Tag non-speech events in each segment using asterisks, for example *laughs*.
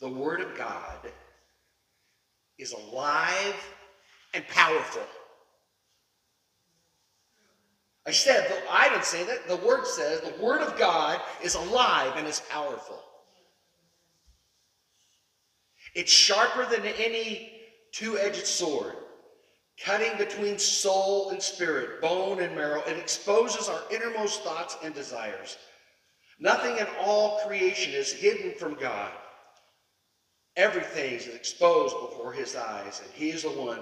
the Word of God is alive and powerful. I said, I didn't say that. The Word says the Word of God is alive and is powerful. It's sharper than any two edged sword, cutting between soul and spirit, bone and marrow. It exposes our innermost thoughts and desires. Nothing in all creation is hidden from God. Everything is exposed before his eyes, and he is the one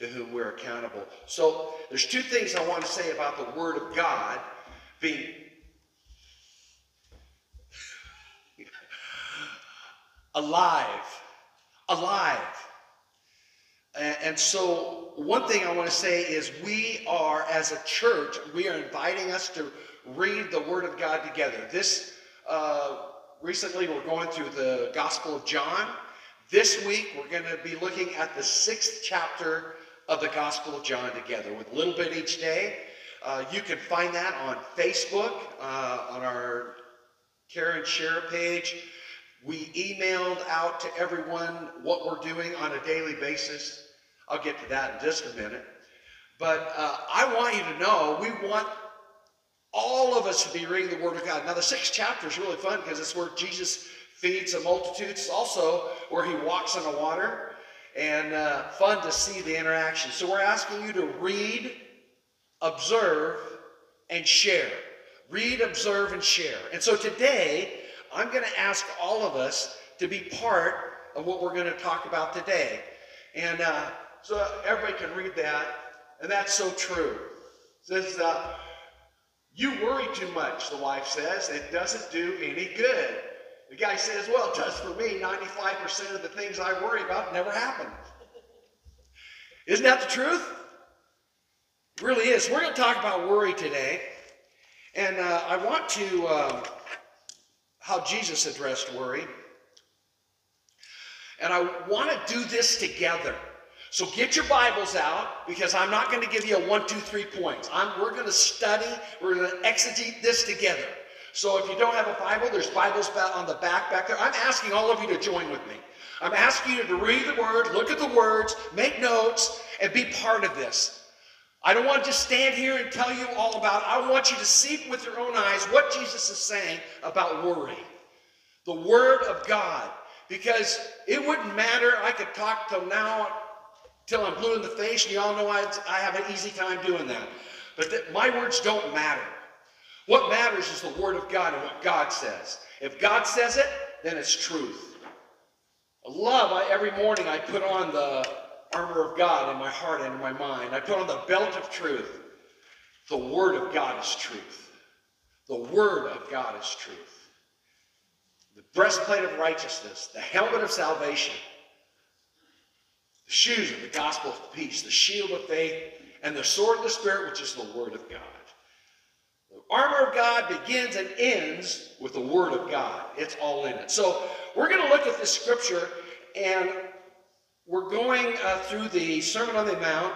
to whom we're accountable. So there's two things I want to say about the Word of God being alive. Alive. And so one thing I want to say is we are, as a church, we are inviting us to read the Word of God together. This, uh, recently we're going through the Gospel of John. This week we're going to be looking at the sixth chapter of the Gospel of John together with a little bit each day. Uh, you can find that on Facebook, uh, on our Care and Share page. We emailed out to everyone what we're doing on a daily basis. I'll get to that in just a minute. But uh, I want you to know we want all of us to be reading the Word of God. Now, the sixth chapter is really fun because it's where Jesus feeds the multitudes. Also where he walks on the water and uh, fun to see the interaction. So we're asking you to read, observe, and share. Read, observe, and share. And so today, I'm going to ask all of us to be part of what we're going to talk about today. And uh, so everybody can read that, and that's so true. It says, uh, you worry too much, the wife says. It doesn't do any good. The guy says, well, it does for me. 95% of the things I worry about never happen. Isn't that the truth? It really is. We're going to talk about worry today. And uh, I want to, um, how Jesus addressed worry. And I want to do this together. So get your Bibles out because I'm not going to give you a one, two, three points. I'm, we're going to study, we're going to exegete this together. So if you don't have a Bible, there's Bibles on the back back there. I'm asking all of you to join with me. I'm asking you to read the Word, look at the words, make notes, and be part of this. I don't want to just stand here and tell you all about it. I want you to see with your own eyes what Jesus is saying about worry. The Word of God. Because it wouldn't matter. I could talk till now, till I'm blue in the face, and you all know I, I have an easy time doing that. But the, my words don't matter. What matters is the Word of God and what God says. If God says it, then it's truth. I love, I, every morning I put on the armor of God in my heart and in my mind. I put on the belt of truth. The Word of God is truth. The Word of God is truth. The breastplate of righteousness, the helmet of salvation, the shoes of the gospel of peace, the shield of faith, and the sword of the Spirit, which is the Word of God armor of God begins and ends with the Word of God. It's all in it. So we're going to look at this scripture, and we're going uh, through the Sermon on the Mount.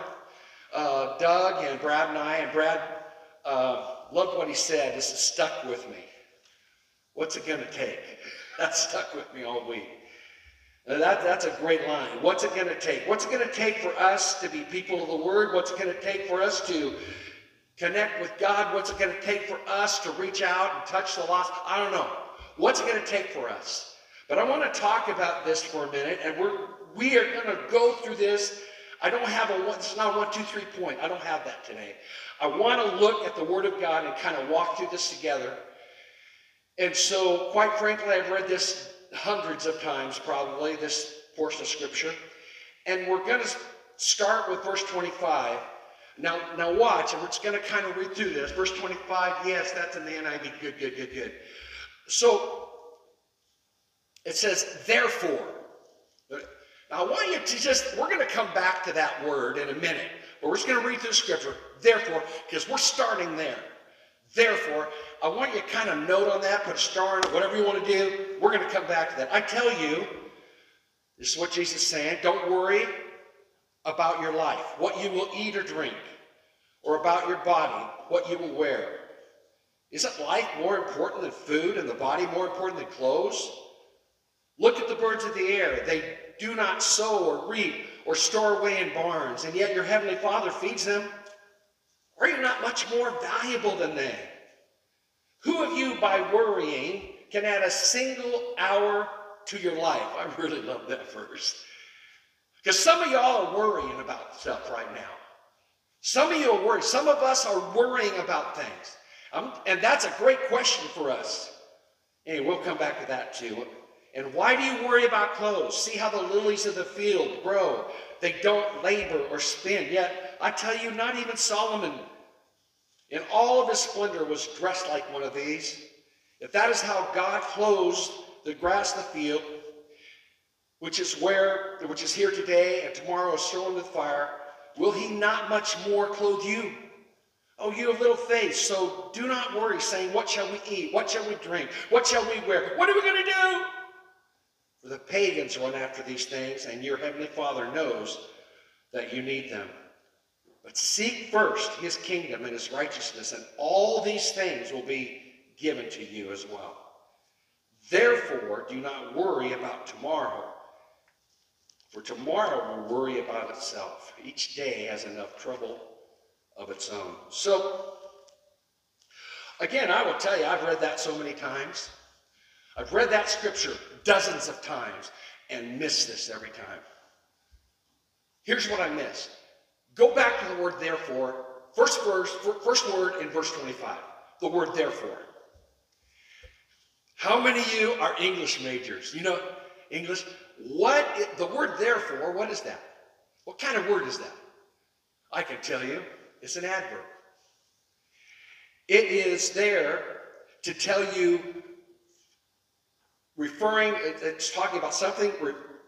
Uh, Doug and Brad and I, and Brad uh, loved what he said. This stuck with me. What's it going to take? *laughs* That stuck with me all week. That, that's a great line. What's it going to take? What's it going to take for us to be people of the Word? What's it going to take for us to connect with God? What's it going to take for us to reach out and touch the lost? I don't know. What's it going to take for us? But I want to talk about this for a minute, and we're we are going to go through this. I don't have a one, is not a one, two, three point. I don't have that today. I want to look at the Word of God and kind of walk through this together. And so, quite frankly, I've read this hundreds of times, probably, this portion of Scripture. And we're going to start with verse 25. Now, now watch, and we're just going to kind of read through this. Verse 25, yes, that's in the NIV. Good, good, good, good. So, it says, therefore. Now, I want you to just, we're going to come back to that word in a minute. But we're just going to read through the scripture. Therefore, because we're starting there. Therefore, I want you to kind of note on that, put a star in it, whatever you want to do. We're going to come back to that. I tell you, this is what Jesus is saying. Don't worry about your life, what you will eat or drink, or about your body, what you will wear. Isn't life more important than food and the body more important than clothes? Look at the birds of the air. They do not sow or reap or store away in barns, and yet your heavenly Father feeds them. Are you not much more valuable than they? Who of you, by worrying, can add a single hour to your life? I really love that verse. Because some of y'all are worrying about stuff right now. Some of you are worried. Some of us are worrying about things. Um, and that's a great question for us. Anyway, we'll come back to that too. And why do you worry about clothes? See how the lilies of the field grow. They don't labor or spin. Yet, I tell you, not even Solomon in all of his splendor was dressed like one of these. If that is how God clothes the grass of the field, which is where, which is here today and tomorrow is thrown into the fire, will he not much more clothe you? Oh, you have little faith, so do not worry, saying, What shall we eat? What shall we drink? What shall we wear? What are we going to do? For the pagans run after these things, and your heavenly Father knows that you need them. But seek first his kingdom and his righteousness, and all these things will be given to you as well. Therefore, do not worry about tomorrow, for tomorrow will worry about itself. Each day has enough trouble of its own. So, again, I will tell you, I've read that so many times. I've read that scripture dozens of times and missed this every time. Here's what I missed. Go back to the word therefore. First verse, first word in verse 25. The word therefore. How many of you are English majors? You know English? What the word therefore, what is that? What kind of word is that? I can tell you, it's an adverb. It is there to tell you referring, it's talking about something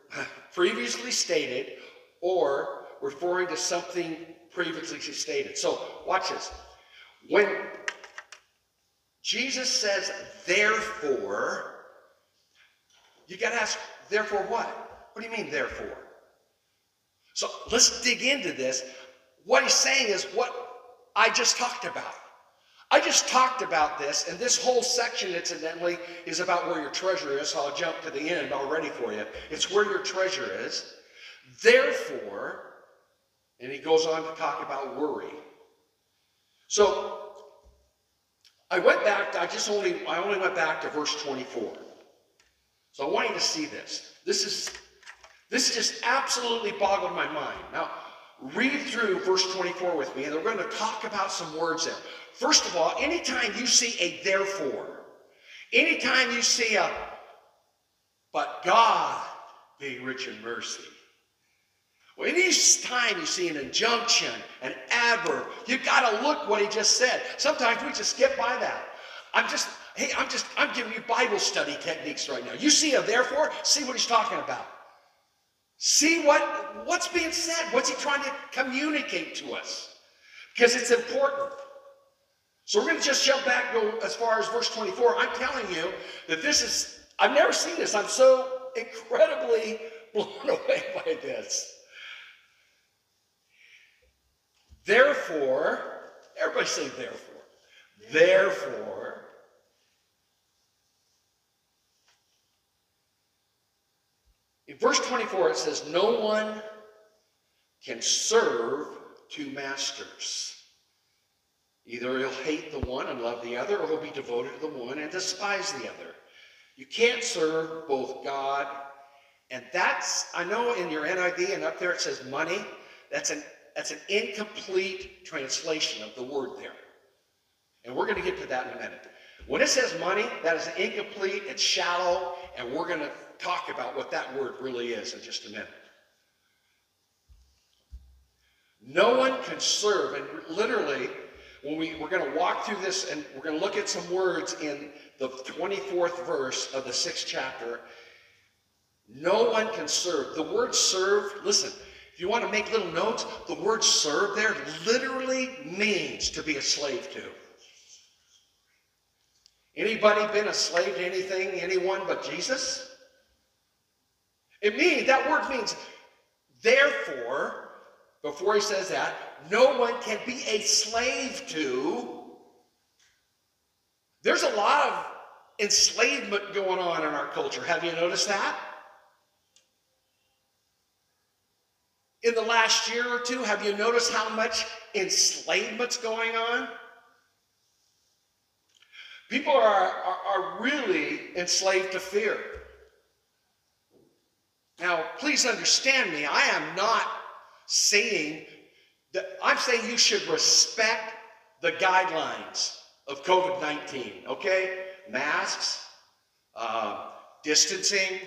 *sighs* previously stated or referring to something previously stated. So, watch this. When Jesus says, therefore, you got to ask, therefore what? What do you mean, therefore? So, let's dig into this. What he's saying is what I just talked about. I just talked about this, and this whole section, incidentally, is about where your treasure is. So I'll jump to the end already for you. It's where your treasure is. Therefore, and he goes on to talk about worry. So I went back, I just only, I only went back to verse 24. So I want you to see this. This is, this just absolutely boggled my mind. Now, read through verse 24 with me, and we're going to talk about some words there. First of all, anytime you see a therefore, anytime you see a but God being rich in mercy, well, any time you see an injunction, an adverb, you got to look what he just said. Sometimes we just skip by that. I'm just, hey, I'm just, I'm giving you Bible study techniques right now. You see a therefore, see what he's talking about. See what, what's being said. What's he trying to communicate to us? Because it's important. So we're going to just jump back, go as far as verse 24. I'm telling you that this is, I've never seen this. I'm so incredibly *laughs* blown away by this. Therefore, everybody say therefore. Therefore, in verse 24 it says, No one can serve two masters. Either he'll hate the one and love the other, or he'll be devoted to the one and despise the other. You can't serve both God and that's, I know in your NIV and up there it says money. That's an, that's an incomplete translation of the word there. And we're going to get to that in a minute. When it says money, that is incomplete, it's shallow, and we're going to talk about what that word really is in just a minute. No one can serve, and literally, when we, we're going to walk through this and we're going to look at some words in the 24th verse of the sixth chapter. No one can serve. The word serve, listen, if you want to make little notes, the word serve there literally means to be a slave to. Anybody been a slave to anything, anyone but Jesus? It means, that word means, therefore, before he says that, no one can be a slave to. There's a lot of enslavement going on in our culture. Have you noticed that? In the last year or two, have you noticed how much enslavement's going on? People are, are, are really enslaved to fear. Now, please understand me. I am not saying that, I'm saying you should respect the guidelines of COVID 19, okay? Masks, uh, distancing.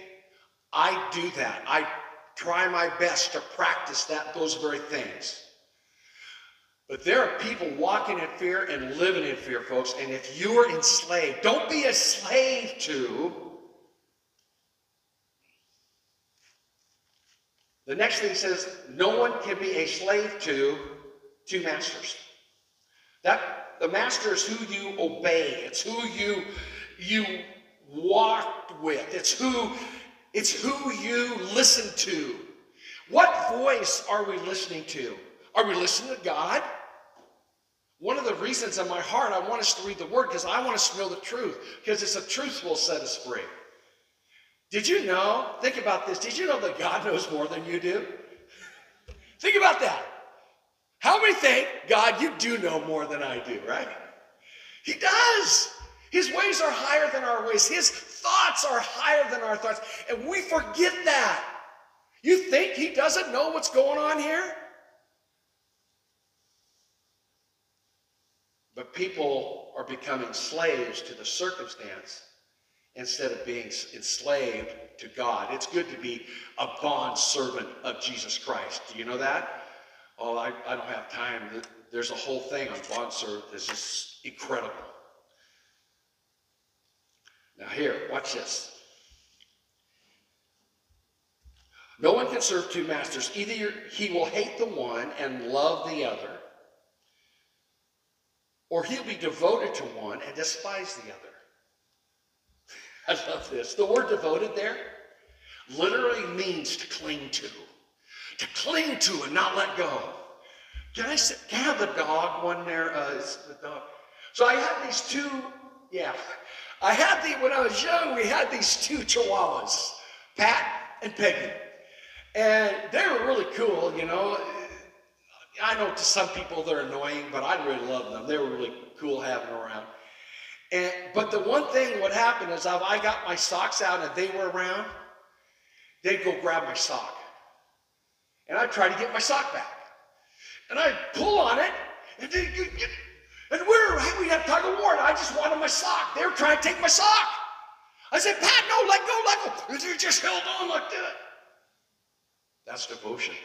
I do that. I try my best to practice that those very things. But there are people walking in fear and living in fear, folks. And if you are enslaved, don't be a slave to. The next thing says, no one can be a slave to two masters. That the master is who you obey. It's who you you walk with. It's who it's who you listen to. What voice are we listening to? Are we listening to God? One of the reasons in my heart I want us to read the word because I want us to know the truth because it's a truth will set us free. Did you know? Think about this. Did you know that God knows more than you do? think about that. How many think, God, you do know more than I do, right? He does. His ways are higher than our ways. His thoughts are higher than our thoughts. And we forget that. You think he doesn't know what's going on here? But people are becoming slaves to the circumstance instead of being enslaved to God. It's good to be a bond servant of Jesus Christ. Do you know that? Oh, I, I don't have time. There's a whole thing on bond servant that's just incredible. Now, here, watch this. No one can serve two masters. Either he will hate the one and love the other, or he'll be devoted to one and despise the other. I love this. The word devoted there literally means to cling to, to cling to and not let go. Can I, say, can I have the dog one there? Uh, the dog. So I had these two, yeah. I had the, when I was young, we had these two chihuahuas, Pat and Peggy. And they were really cool, you know. I know to some people they're annoying, but I really love them. They were really cool having around. And but the one thing what happened is if I got my socks out and they were around, they'd go grab my sock. And I'd try to get my sock back. And I'd pull on it, and they, you, you, and we're we had tug of war, and I just wanted my sock. They were trying to take my sock. I said, Pat, no, let go, let go. And they just held on like that. That's devotion.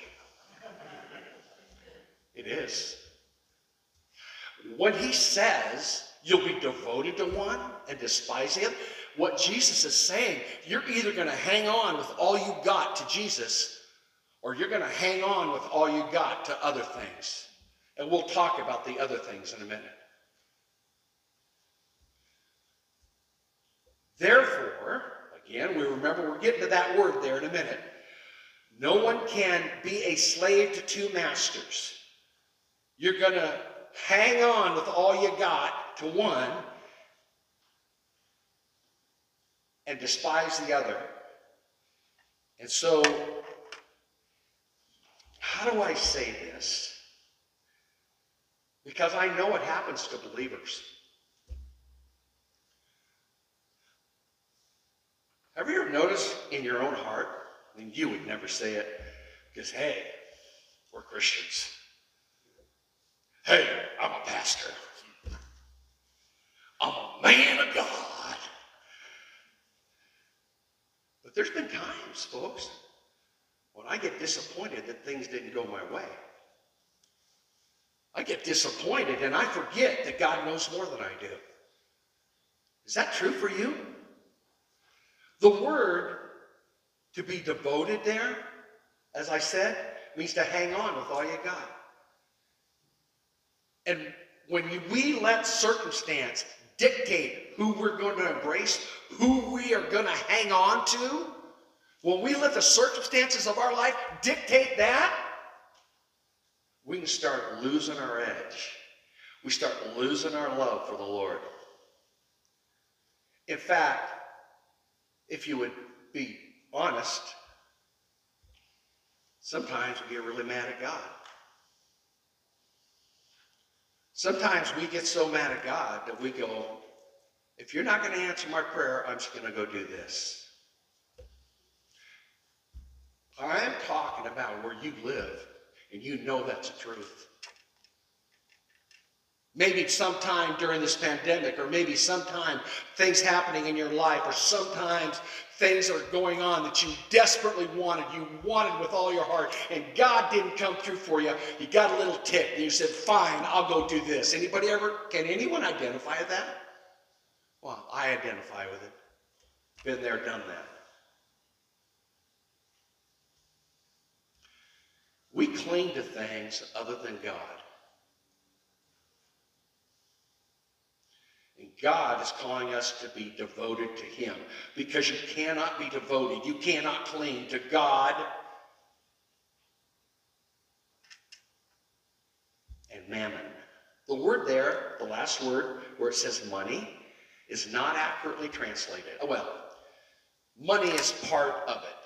It is. When he says you'll be devoted to one and despise him, what Jesus is saying, you're either going to hang on with all you got to Jesus or you're going to hang on with all you got to other things. And we'll talk about the other things in a minute. Therefore, again, we remember we're getting to that word there in a minute. No one can be a slave to two masters. You're going to hang on with all you got to one and despise the other. And so, how do I say this? Because I know it happens to believers. Have you ever noticed in your own heart, I mean, you would never say it, because hey, we're Christians. Hey, I'm a pastor. I'm a man of God. But there's been times, folks, when I get disappointed that things didn't go my way. I get disappointed and I forget that God knows more than I do. Is that true for you? The word to be devoted there, as I said, means to hang on with all you got. And when we let circumstance dictate who we're going to embrace, who we are going to hang on to, when we let the circumstances of our life dictate that, we can start losing our edge. We start losing our love for the Lord. In fact, if you would be honest, Sometimes we get really mad at God. Sometimes we get so mad at God that we go, if you're not going to answer my prayer, I'm just going to go do this. I am talking about where you live, and you know that's the truth. Maybe sometime during this pandemic, or maybe sometime things happening in your life, or sometimes things are going on that you desperately wanted, you wanted with all your heart, and God didn't come through for you. You got a little tick, and you said, "Fine, I'll go do this." Anybody ever? Can anyone identify with that? Well, I identify with it. Been there, done that. We cling to things other than God. And God is calling us to be devoted to Him because you cannot be devoted, you cannot cling to God and mammon. The word there, the last word where it says money, is not accurately translated. Oh, well, money is part of it.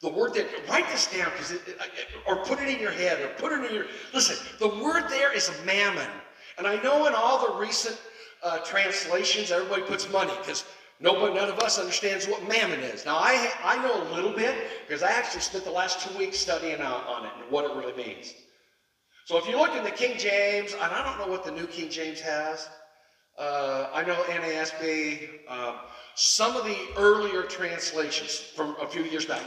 The word that, write this down, because or put it in your head, or put it in your, listen, the word there is mammon. And I know in all the recent uh, translations, everybody puts money because nobody, none of us understands what mammon is. Now, I, I know a little bit because I actually spent the last two weeks studying out on it and what it really means. So if you look in the King James, and I don't know what the New King James has, uh, I know NASB, uh, some of the earlier translations from a few years back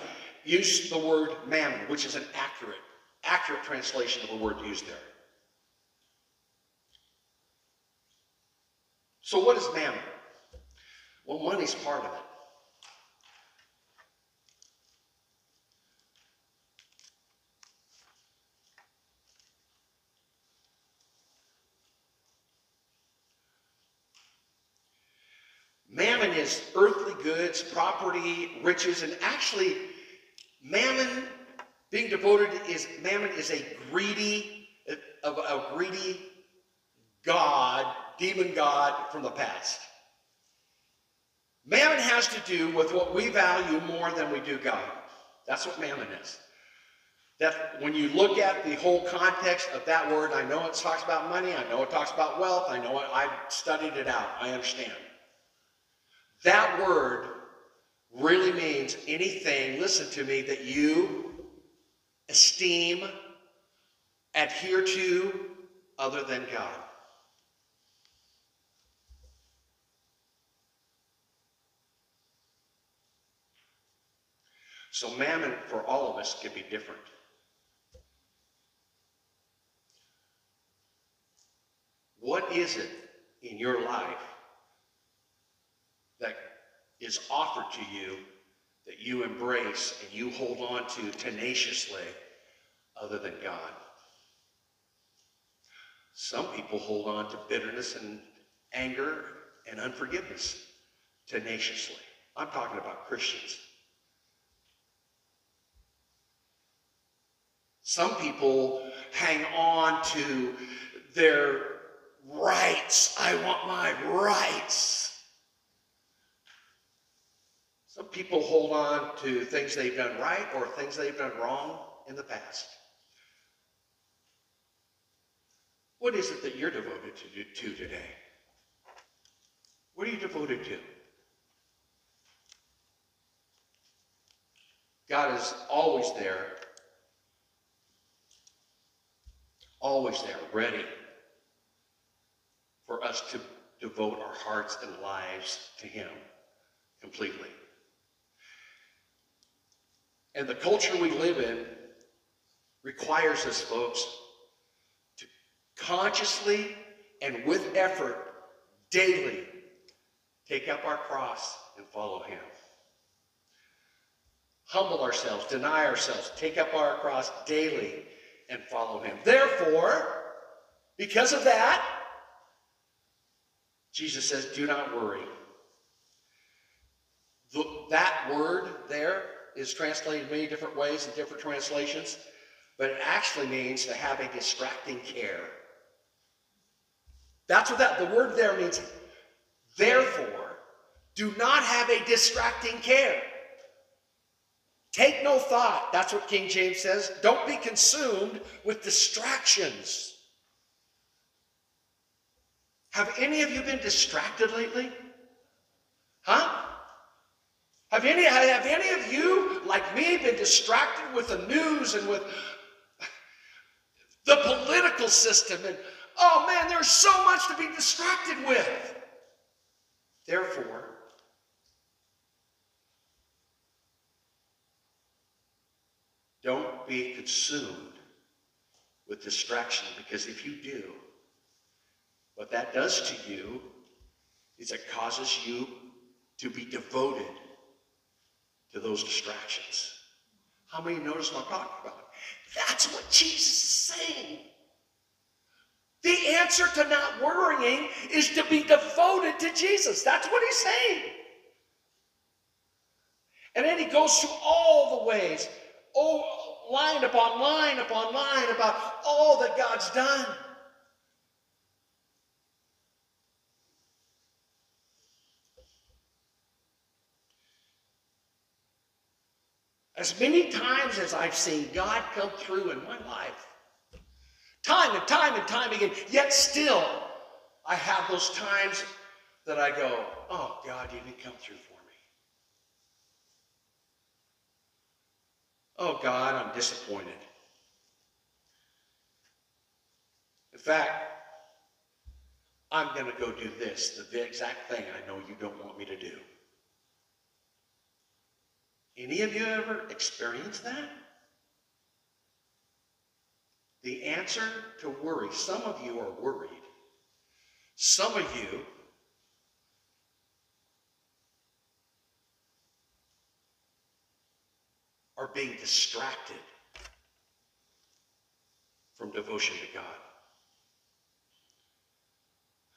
used the word mammon, which is an accurate, accurate translation of the word used there. So, what is mammon? Well, money's part of it. Mammon is earthly goods, property, riches, and actually, mammon being devoted is mammon is a greedy, a, a greedy god demon God from the past. Mammon has to do with what we value more than we do God. That's what mammon is. That when you look at the whole context of that word, I know it talks about money, I know it talks about wealth, I know it, I've studied it out, I understand. That word really means anything, listen to me, that you esteem, adhere to other than God. So mammon for all of us can be different. What is it in your life that is offered to you that you embrace and you hold on to tenaciously other than God? Some people hold on to bitterness and anger and unforgiveness tenaciously. I'm talking about Christians. Some people hang on to their rights. I want my rights. Some people hold on to things they've done right or things they've done wrong in the past. What is it that you're devoted to, to today? What are you devoted to? God is always there always there, ready for us to devote our hearts and lives to Him completely. And the culture we live in requires us, folks, to consciously and with effort daily take up our cross and follow Him. Humble ourselves, deny ourselves, take up our cross daily and follow him. Therefore, because of that, Jesus says, do not worry. The, that word there is translated many different ways in different translations, but it actually means to have a distracting care. That's what that, the word there means. Therefore, do not have a distracting care. Take no thought. That's what King James says. Don't be consumed with distractions. Have any of you been distracted lately? Huh? Have any, have any of you, like me, been distracted with the news and with the political system? And oh man, there's so much to be distracted with. Therefore, don't be consumed with distraction because if you do, what that does to you is it causes you to be devoted to those distractions. How many notice what I'm talking about? That's what Jesus is saying. The answer to not worrying is to be devoted to Jesus. That's what he's saying. And then he goes through all the ways, oh, line upon line upon line about all that God's done. As many times as I've seen God come through in my life, time and time and time again, yet still I have those times that I go, oh, God, you didn't come through for me. Oh, God, I'm disappointed. In fact, I'm going to go do this, the exact thing I know you don't want me to do. Any of you ever experienced that? The answer to worry, some of you are worried. Some of you being distracted from devotion to God.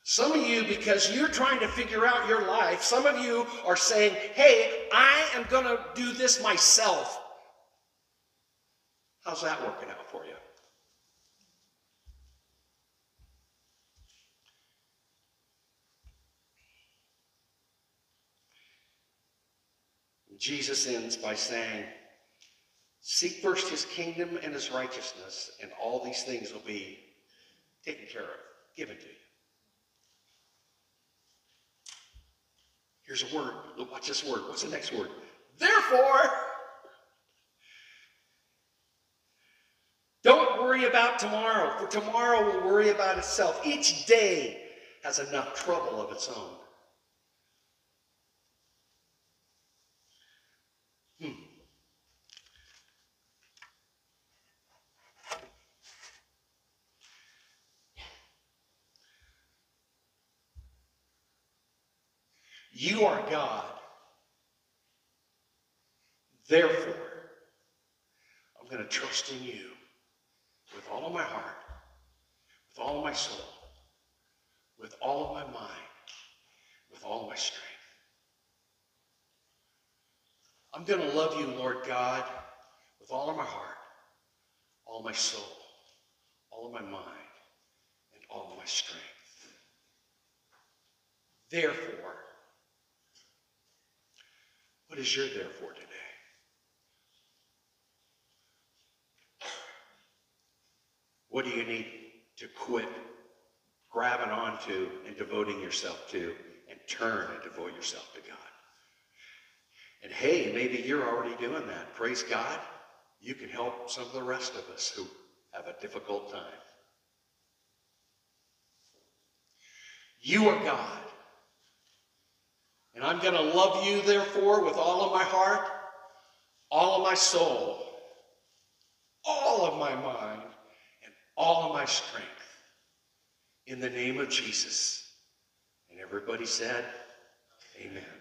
Some of you, because you're trying to figure out your life, some of you are saying, hey, I am going to do this myself. How's that working out for you? Jesus ends by saying, Seek first his kingdom and his righteousness, and all these things will be taken care of, given to you. Here's a word. Watch this word. What's the next word? Therefore, don't worry about tomorrow, for tomorrow will worry about itself. Each day has enough trouble of its own. You are God. Therefore, I'm going to trust in you with all of my heart, with all of my soul, with all of my mind, with all of my strength. I'm going to love you, Lord God, with all of my heart, all of my soul, all of my mind, and all of my strength. Therefore, what is your therefore today? What do you need to quit grabbing onto and devoting yourself to and turn and devote yourself to God? And hey, maybe you're already doing that. Praise God. You can help some of the rest of us who have a difficult time. You are God. And I'm going to love you, therefore, with all of my heart, all of my soul, all of my mind, and all of my strength. In the name of Jesus. And everybody said, Amen.